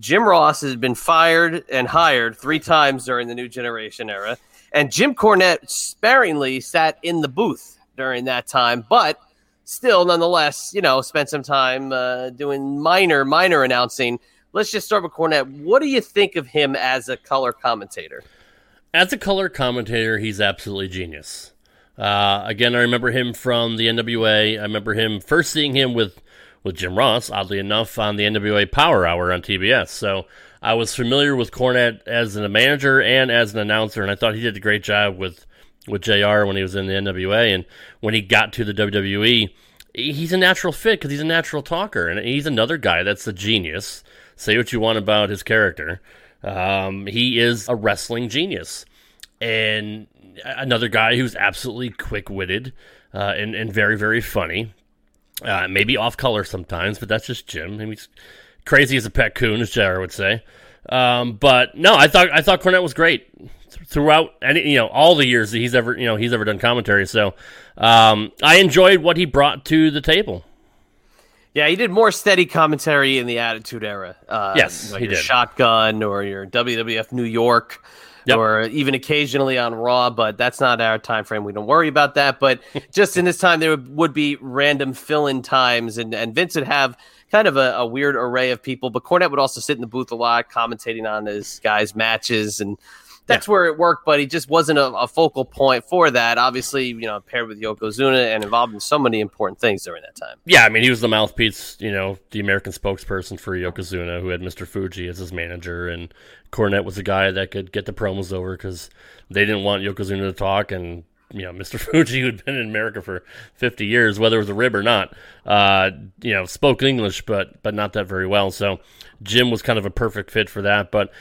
Jim Ross has been fired and hired three times during the New Generation era. And Jim Cornette sparingly sat in the booth during that time, but still, nonetheless, you know, spent some time uh, doing minor, minor announcing. Let's just start with Cornette. What do you think of him as a color commentator? As a color commentator, he's absolutely genius. Uh, again, I remember him from the NWA. I remember him first seeing him with with Jim Ross, oddly enough, on the NWA Power Hour on TBS. So I was familiar with Cornette as a manager and as an announcer, and I thought he did a great job with with JR when he was in the NWA. And when he got to the WWE, he's a natural fit because he's a natural talker, and he's another guy that's a genius. Say what you want about his character. Um, he is a wrestling genius and another guy who's absolutely quick-witted uh, and, and very very funny uh, maybe off color sometimes but that's just jim I mean, he's crazy as a pet coon as jr would say um, but no i thought i thought cornette was great throughout any you know all the years that he's ever you know he's ever done commentary so um, i enjoyed what he brought to the table Yeah, he did more steady commentary in the Attitude Era. Uh, Yes, like he your did. Shotgun or your WWF New York, Yep. or even occasionally on Raw. But that's not our time frame. We don't worry about that. But [laughs] just in this time, there would, would be random fill-in times, and and Vince would have kind of a, a weird array of people. But Cornette would also sit in the booth a lot, commentating on his guys' matches and. That's where it worked, but he just wasn't a, a focal point for that. Obviously, you know, paired with Yokozuna and involved in so many important things during that time. Yeah, I mean, he was the mouthpiece, you know, the American spokesperson for Yokozuna, who had Mr. Fuji as his manager, and Cornette was the guy that could get the promos over because they didn't want Yokozuna to talk, and you know, [laughs] Mr. Fuji, who'd been in America for 50 years, whether it was a rib or not, uh, you know, spoke English, but but not that very well. So Jim was kind of a perfect fit for that. But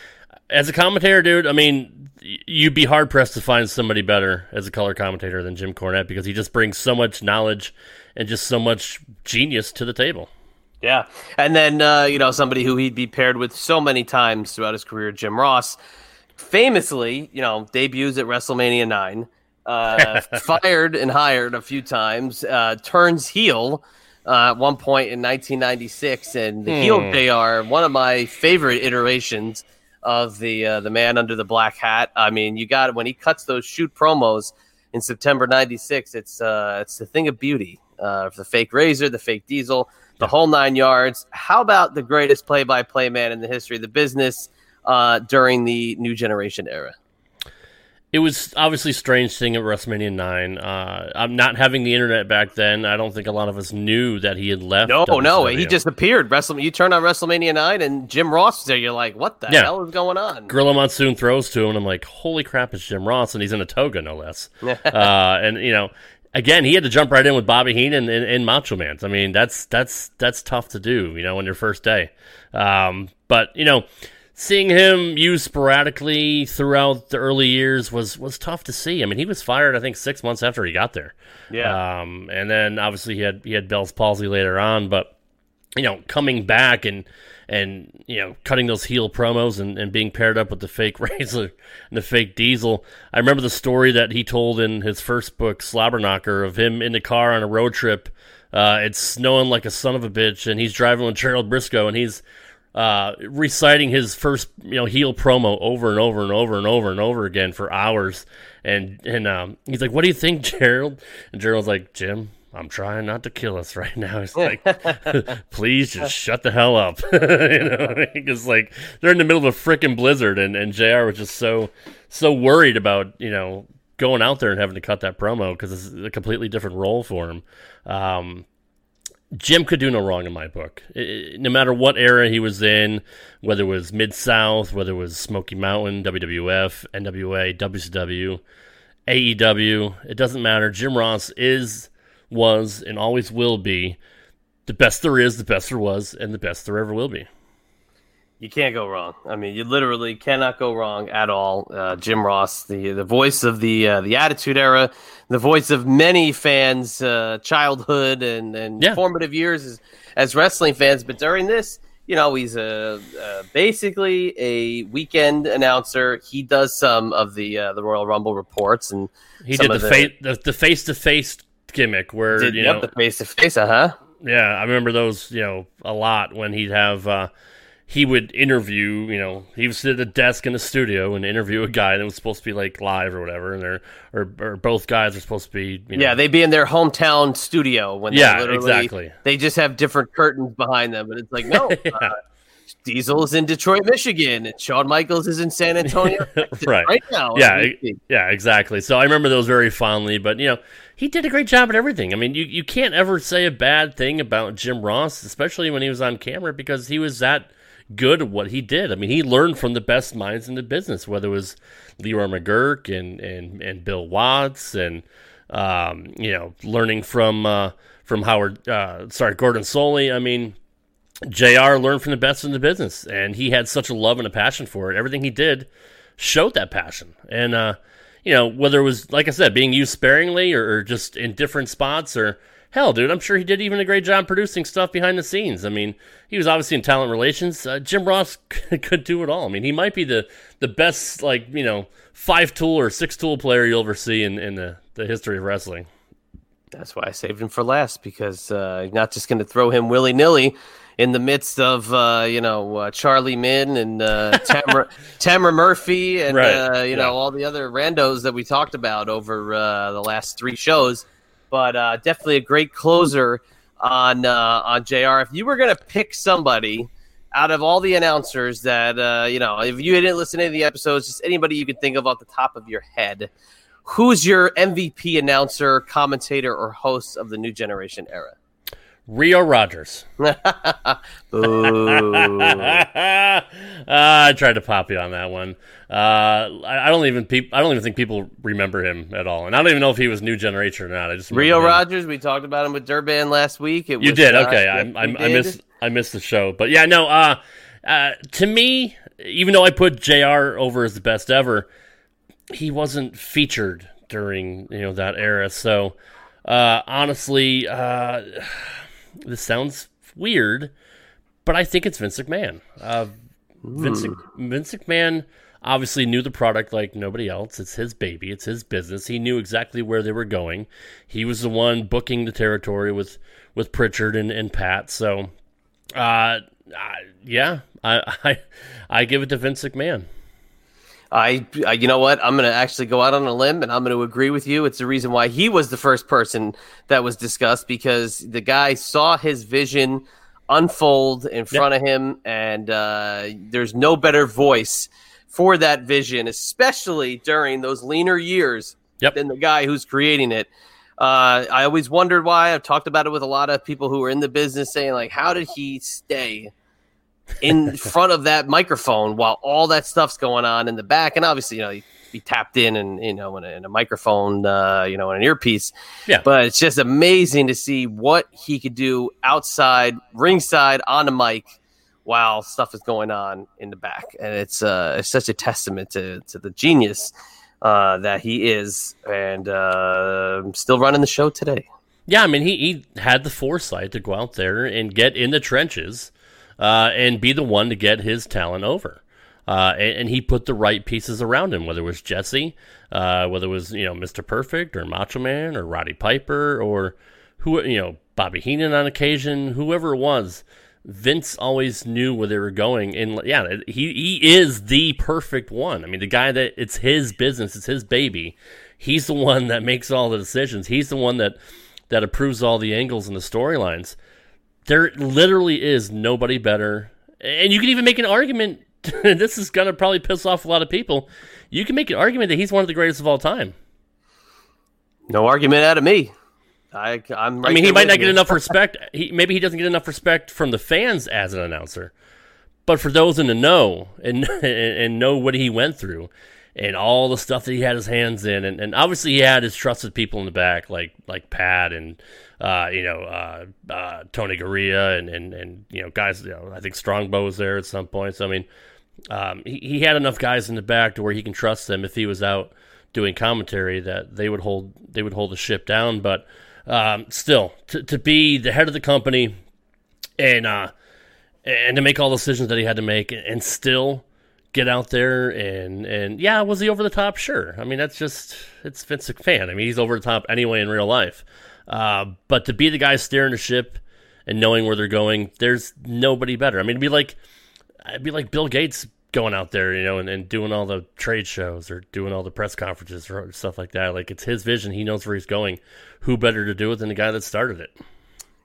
as a commentator, dude, I mean, you'd be hard pressed to find somebody better as a color commentator than Jim Cornette because he just brings so much knowledge and just so much genius to the table. Yeah. And then, uh, you know, somebody who he'd be paired with so many times throughout his career, Jim Ross, famously, you know, debuts at WrestleMania 9, uh, [laughs] fired and hired a few times, uh, turns heel uh, at one point in 1996. And the heel JR, one of my favorite iterations of the uh, the man under the black hat. I mean, you got when he cuts those shoot promos in September '96. It's uh, it's the thing of beauty. Uh, the fake razor, the fake diesel, the whole nine yards. How about the greatest play-by-play man in the history of the business uh, during the new generation era? It was obviously strange seeing at WrestleMania nine. Uh, I'm not having the internet back then. I don't think a lot of us knew that he had left. No, WCW. no, he just appeared. Wrestle, you turn on WrestleMania nine, and Jim Ross is there. You're like, what the Yeah. hell is going on? Gorilla Monsoon throws to him, and I'm like, holy crap, it's Jim Ross, and he's in a toga, no less. [laughs] uh, and you know, again, he had to jump right in with Bobby Heenan and, and Macho Man. I mean, that's that's that's tough to do, you know, on your first day. Um, but you know, seeing him used sporadically throughout the early years was was tough to see. I mean, he was fired, I think, six months after he got there. Yeah. Um, and then obviously he had he had Bell's palsy later on, but you know, coming back and and you know, cutting those heel promos and, and being paired up with the fake [laughs] Razor and the fake Diesel. I remember the story that he told in his first book, Slobberknocker, of him in the car on a road trip. Uh, it's snowing like a son of a bitch, and he's driving with Gerald Brisco, and he's uh, reciting his first you know heel promo over and over and over and over and over again for hours. And and um, he's like, "What do you think, [laughs] Gerald?" And Gerald's like, "Jim, I'm trying not to kill us right now." [laughs] He's like, [laughs] "Please just shut the hell up," you know, because like they're in the middle of a freaking blizzard, and and Jr. was just so so worried about you know going out there and having to cut that promo because it's a completely different role for him. Um, Jim could do no wrong in my book. I- I- no matter what era he was in, whether it was Mid South, whether it was Smoky Mountain, WWF, NWA, WCW, AEW, it doesn't matter. Jim Ross is, was, and always will be the best there is, the best there was, and the best there ever will be. You can't go wrong. I mean, you literally cannot go wrong at all. Uh, Jim Ross, the the voice of the uh, the Attitude Era, the voice of many fans' uh, childhood and and Yeah. formative years as, as wrestling fans. But during this, you know, he's a, uh basically a weekend announcer. He does some of the uh, the Royal Rumble reports and He did the, fa- the the face to face gimmick where did you yep, know the face to face. Uh huh. Yeah, I remember those, you know, a lot when he'd have uh he would interview, you know, he was at a desk in a studio and interview a guy that was supposed to be like live or whatever, and they're or, or both guys are supposed to be, you know, Yeah, they'd be in their hometown studio when they Yeah, literally, exactly. They just have different curtains behind them, and it's like, no, [laughs] uh, Diesel is in Detroit, Michigan, and Shawn Michaels is in San Antonio, [laughs] Right. right now. Yeah, yeah, exactly. So I remember those very fondly, but you know, he did a great job at everything. I mean, you, you can't ever say a bad thing about Jim Ross, especially when he was on camera, because he was that good at what he did. I mean, he learned from the best minds in the business, whether it was Leroy McGuirk and and, and Bill Watts, and um, you know, learning from uh, from Howard, uh, sorry, Gordon Solie. I mean. JR learned from the best in the business, and he had such a love and a passion for it. Everything he did showed that passion. And, uh, you know, whether it was, like I said, being used sparingly or, or just in different spots or hell, dude, I'm sure he did even a great job producing stuff behind the scenes. I mean, he was obviously in talent relations. Uh, Jim Ross [laughs] could do it all. I mean, he might be the, the best, like, you know, five tool or six tool player you'll ever see in, in the, the history of wrestling. That's why I saved him for last because uh, you're not just going to throw him willy nilly in the midst of uh, you know uh, Charlie Minn and uh, [laughs] Murphy and Right, uh, you yeah. know all the other randos that we talked about over uh, the last three shows. But uh, definitely a great closer on uh, on Jr. If you were going to pick somebody out of all the announcers that uh, you know, if you didn't listen to any of the episodes, just anybody you could think of off the top of your head. Who's your MVP announcer, commentator, or host of the new generation era? Rio Rogers. Uh, [laughs] [laughs] I tried to pop you on that one. Uh, I, I don't even peop- I don't even think people remember him at all, and I don't even know if he was new generation or not. I just Rio him. Rogers, we talked about him with Durban last week. It You did okay. I, I, we I missed I missed the show, but yeah, no. Uh, uh, to me, even though I put Jr. over as the best ever, he wasn't featured during you know that era. So uh, honestly, uh, this sounds weird, but I think it's Vince McMahon. Uh, Vince, Vince McMahon obviously knew the product like nobody else. It's his baby. It's his business. He knew exactly where they were going. He was the one booking the territory with with Prichard and, and Pat. So, uh, I, yeah, I, [laughs] I I give it to Vince McMahon. I, I, you know what? I'm going to actually go out on a limb and I'm going to agree with you. It's the reason why he was the first person that was discussed because the guy saw his vision unfold in front of him, and uh, there's no better voice for that vision, especially during those leaner years Yep. than the guy who's creating it. Uh, I always wondered why. I've talked about it with a lot of people who are in the business, saying like, "How did he stay in front of that microphone while all that stuff's going on in the back?" And obviously, you know, he, he tapped in and you know in a, in a microphone, uh, you know, in an earpiece. Yeah. But it's just amazing to see what he could do outside, ringside, on the mic, while stuff is going on in the back, and it's uh, it's such a testament to to the genius uh, that he is, and uh, still running the show today. Yeah, I mean, he, he had the foresight to go out there and get in the trenches uh, and be the one to get his talent over. Uh, and, and he put the right pieces around him, whether it was Jesse, uh, whether it was you know Mr. Perfect or Macho Man or Roddy Piper or who you know Bobby Heenan on occasion, whoever it was. Vince always knew where they were going, and yeah, he he is the perfect one. I mean, the guy that it's his business, it's his baby. He's the one that makes all the decisions. He's the one that that approves all the angles and the storylines. There literally is nobody better, and you can even make an argument. [laughs] this is gonna probably piss off a lot of people. You can make an argument that he's one of the greatest of all time. No argument out of me. I, I'm right I mean, he might not get enough [laughs] respect. He maybe he doesn't get enough respect from the fans as an announcer, but for those in the know and, [laughs] and know what he went through and all the stuff that he had his hands in, and, and obviously he had his trusted people in the back like like Pat and uh, you know uh, uh, Tony Garea and, and and you know guys. You know, I think Strongbow was there at some points. I mean, um, he he had enough guys in the back to where he can trust them if he was out doing commentary that they would hold they would hold the ship down, but. Um, still, to, to be the head of the company and uh, and to make all the decisions that he had to make, and still get out there and and yeah, was he over the top? Sure. I mean, that's just it's Vince McMahon. I mean, he's over the top anyway in real life. Uh, but to be the guy steering the ship and knowing where they're going, there's nobody better. I mean, it'd be like it'd be like Bill Gates going out there, you know, and, and doing all the trade shows or doing all the press conferences or stuff like that. Like it's his vision. He knows where he's going. Who better to do it than the guy that started it?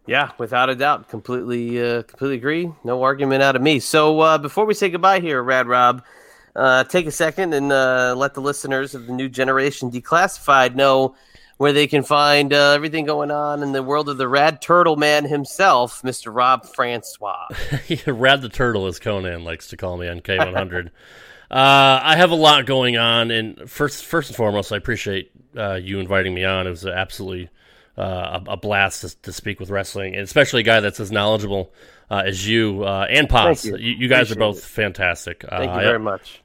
Yeah, without a doubt, completely, uh, completely agree. No argument out of me. So uh, before we say goodbye here, Rad Rob, uh, take a second and uh, let the listeners of the new generation declassified know where they can find uh, everything going on in the world of the Rad Turtle Man himself, Mr. Rob Francois. [laughs] Rad the Turtle, as Conan likes to call me on K100. [laughs] uh, I have a lot going on, and first, first and foremost, I appreciate uh, you inviting me on. It was absolutely uh, a, a, blast to, to, speak with wrestling, and especially a guy that's as knowledgeable uh, as you uh, and Pops. You. You, you. guys appreciate are both it. fantastic. Thank Uh, you very much.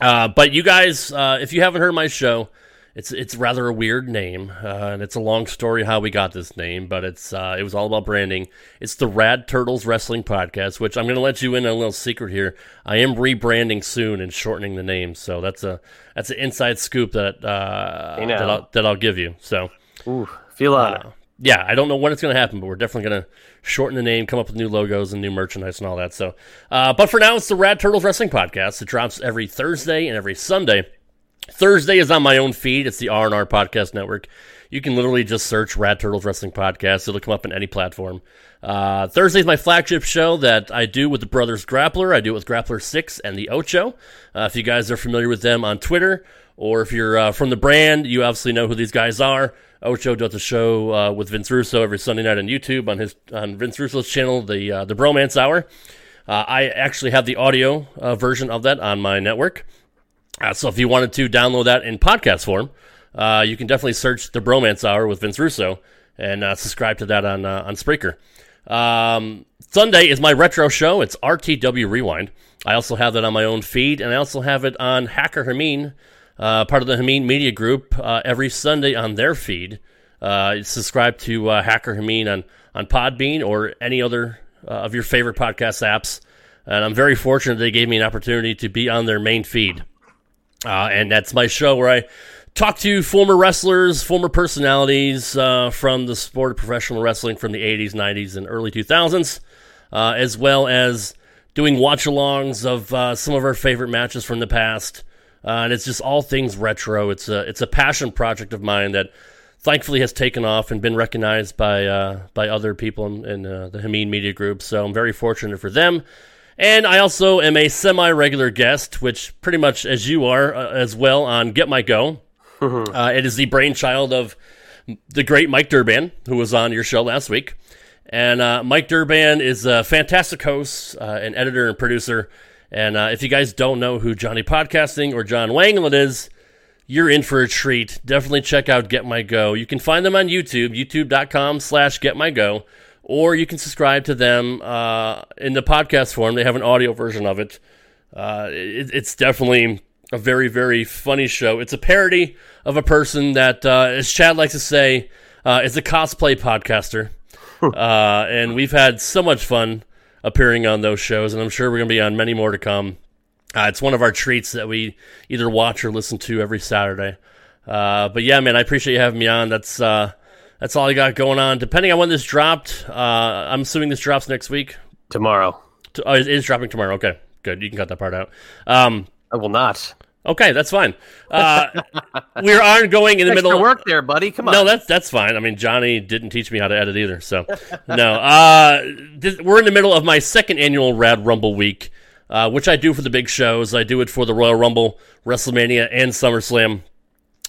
but you guys, uh, if you haven't heard my show, it's it's rather a weird name, uh, and it's a long story how we got this name. But it's uh, it was all about branding. It's the Rad Turtles Wrestling Podcast, which I'm going to let you in on a little secret here. I am rebranding soon and shortening the name, so that's a that's an inside scoop that uh, You know. that I'll, that I'll give you. So Ooh, uh, yeah, I don't know when it's going to happen, but we're definitely going to shorten the name, come up with new logos and new merchandise and all that. So, uh, but for now, it's the Rad Turtles Wrestling Podcast. It drops every Thursday and every Sunday. Thursday is on my own feed. It's the R and R Podcast Network. You can literally just search Rad Turtles Wrestling Podcast. It'll come up on any platform. Uh, Thursday is my flagship show that I do with the Brothers Grappler. I do it with Grappler Six and the Ocho. Uh, if you guys are familiar with them on Twitter, or if you're uh, from the brand, you obviously know who these guys are. Ocho does a show uh, with Vince Russo every Sunday night on YouTube on his on Vince Russo's channel, the uh, the Bromance Hour. Uh, I actually have the audio uh, version of that on my network. Uh, so if you wanted to download that in podcast form, you can definitely search the Bromance Hour with Vince Russo and subscribe to that on on Spreaker. Um, Sunday is my retro show. It's RTW Rewind. I also have that on my own feed, and I also have it on Hacker Hameen, uh, part of the Hameen Media Group, uh, every Sunday on their feed. Uh, subscribe to uh, Hacker Hameen on on Podbean or any other uh, of your favorite podcast apps. And I'm very fortunate they gave me an opportunity to be on their main feed. And that's my show where I talk to former wrestlers, former personalities uh, from the sport of professional wrestling from the 80s, 90s, and early 2000s, uh, as well as doing watch alongs of uh, some of our favorite matches from the past. Uh, and it's just all things retro. It's a, it's a passion project of mine that thankfully has taken off and been recognized by, uh, by other people in, in uh, the Hameen Media Group. So I'm very fortunate for them. And I also am a semi regular guest, which pretty much as you are uh, as well on Get My Go. [laughs] uh, it is the brainchild of the great Mike Durban, who was on your show last week. And uh, Mike Durban is a fantastic host, uh, an editor and producer. And uh, if you guys don't know who Johnny Podcasting or John Wangland is, you're in for a treat. Definitely check out Get My Go. You can find them on YouTube, youtube.com slash Get My Go, or you can subscribe to them uh, in the podcast form. They have an audio version of it. Uh, it it's definitely a very, very funny show. It's a parody of a person that, uh, as Chad likes to say, uh, is a cosplay podcaster. uh, and we've had so much fun appearing on those shows, and I'm sure we're going to be on many more to come. Uh, it's one of our treats that we either watch or listen to every Saturday. Uh, but yeah, man, I appreciate you having me on. That's uh, that's all I got going on. Depending on when this dropped, uh, I'm assuming this drops next week. Tomorrow. Oh, it is dropping tomorrow. Okay, good. You can cut that part out. Um, I will not. Okay, that's fine. Uh, we are going in the Extra middle. work there, buddy. Come on. No, that's that's fine. I mean, Johnny didn't teach me how to edit either, so no. Uh, this, we're in the middle of my second annual Rad Rumble week, uh, which I do for the big shows. I do it for the Royal Rumble, WrestleMania, and SummerSlam.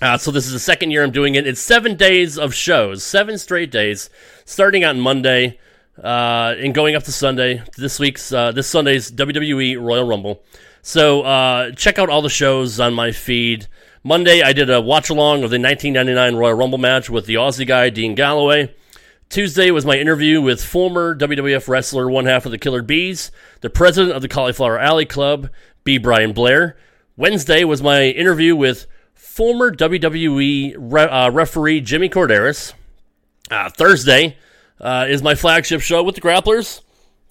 Uh, so this is the second year I'm doing it. It's seven days of shows, seven straight days, starting on Monday uh, and going up to Sunday. This week's uh, this Sunday's WWE Royal Rumble. So uh, check out all the shows on my feed. Monday I did a watch along of the 1999 Royal Rumble match with the Aussie guy Dean Galloway. Tuesday was my interview with former WWF wrestler, one half of the Killer Bees, the president of the Cauliflower Alley Club, B. Brian Blair. Wednesday was my interview with former WWE re- uh, referee Jimmy Korderas. Uh, Thursday uh, is my flagship show with the Grapplers.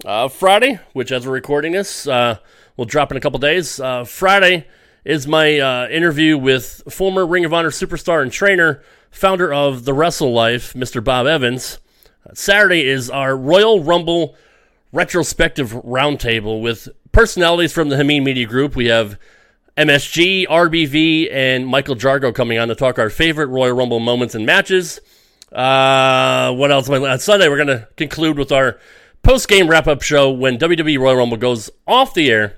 Uh, Friday, which as we're recording this, uh, will drop in a couple days. Uh, Friday is my uh, interview with former Ring of Honor superstar and trainer, founder of the Wrestle Life, Mr. Bob Evans. Saturday is our Royal Rumble retrospective roundtable with personalities from the Hameen Media Group. We have MSG, RBV, and Michael Jargo coming on to talk our favorite Royal Rumble moments and matches. Uh, what else? On Sunday, we're going to conclude with our post game wrap up show when WWE Royal Rumble goes off the air.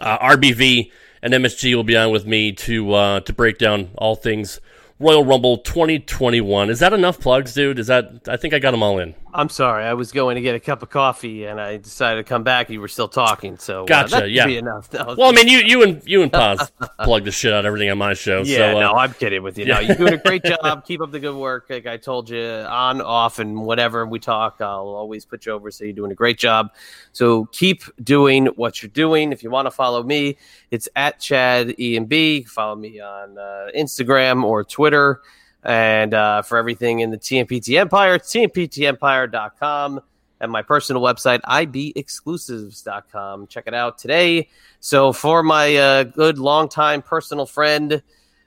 Uh, RBV and MSG will be on with me to uh, to break down all things Royal Rumble 2021. Is that enough plugs, dude? Is that I think I got them all in. I'm sorry. I was going to get a cup of coffee and I decided to come back. You were still talking, so uh, Gotcha, should yeah. be enough. No, Well, I mean, you you and you and Paz [laughs] plug the shit out of everything on my show. yeah, so, uh, no, I'm kidding with you. No, you're doing a great [laughs] job. Keep up the good work. Like I told you, on, off, and whatever we talk, I'll always put you over. So you're doing a great job. So keep doing what you're doing. If you want to follow me, it's at Chad E and B. Follow me on uh, Instagram or Twitter. And uh, for everything in the TMPT Empire, TMPTEmpire.com and my personal website, IBExclusives.com. Check it out today. So, for my uh, good longtime personal friend,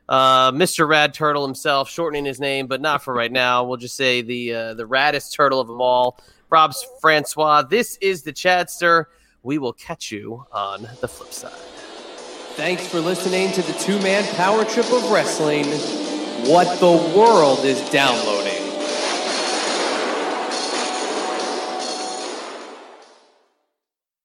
uh, Mr. Rad Turtle himself, shortening his name, but not for right now. We'll just say the uh, the raddest turtle of them all, Rob's Francois. This is the Chadster. We will catch you on the flip side. Thanks for listening to the two man power trip of wrestling. What the world is downloading.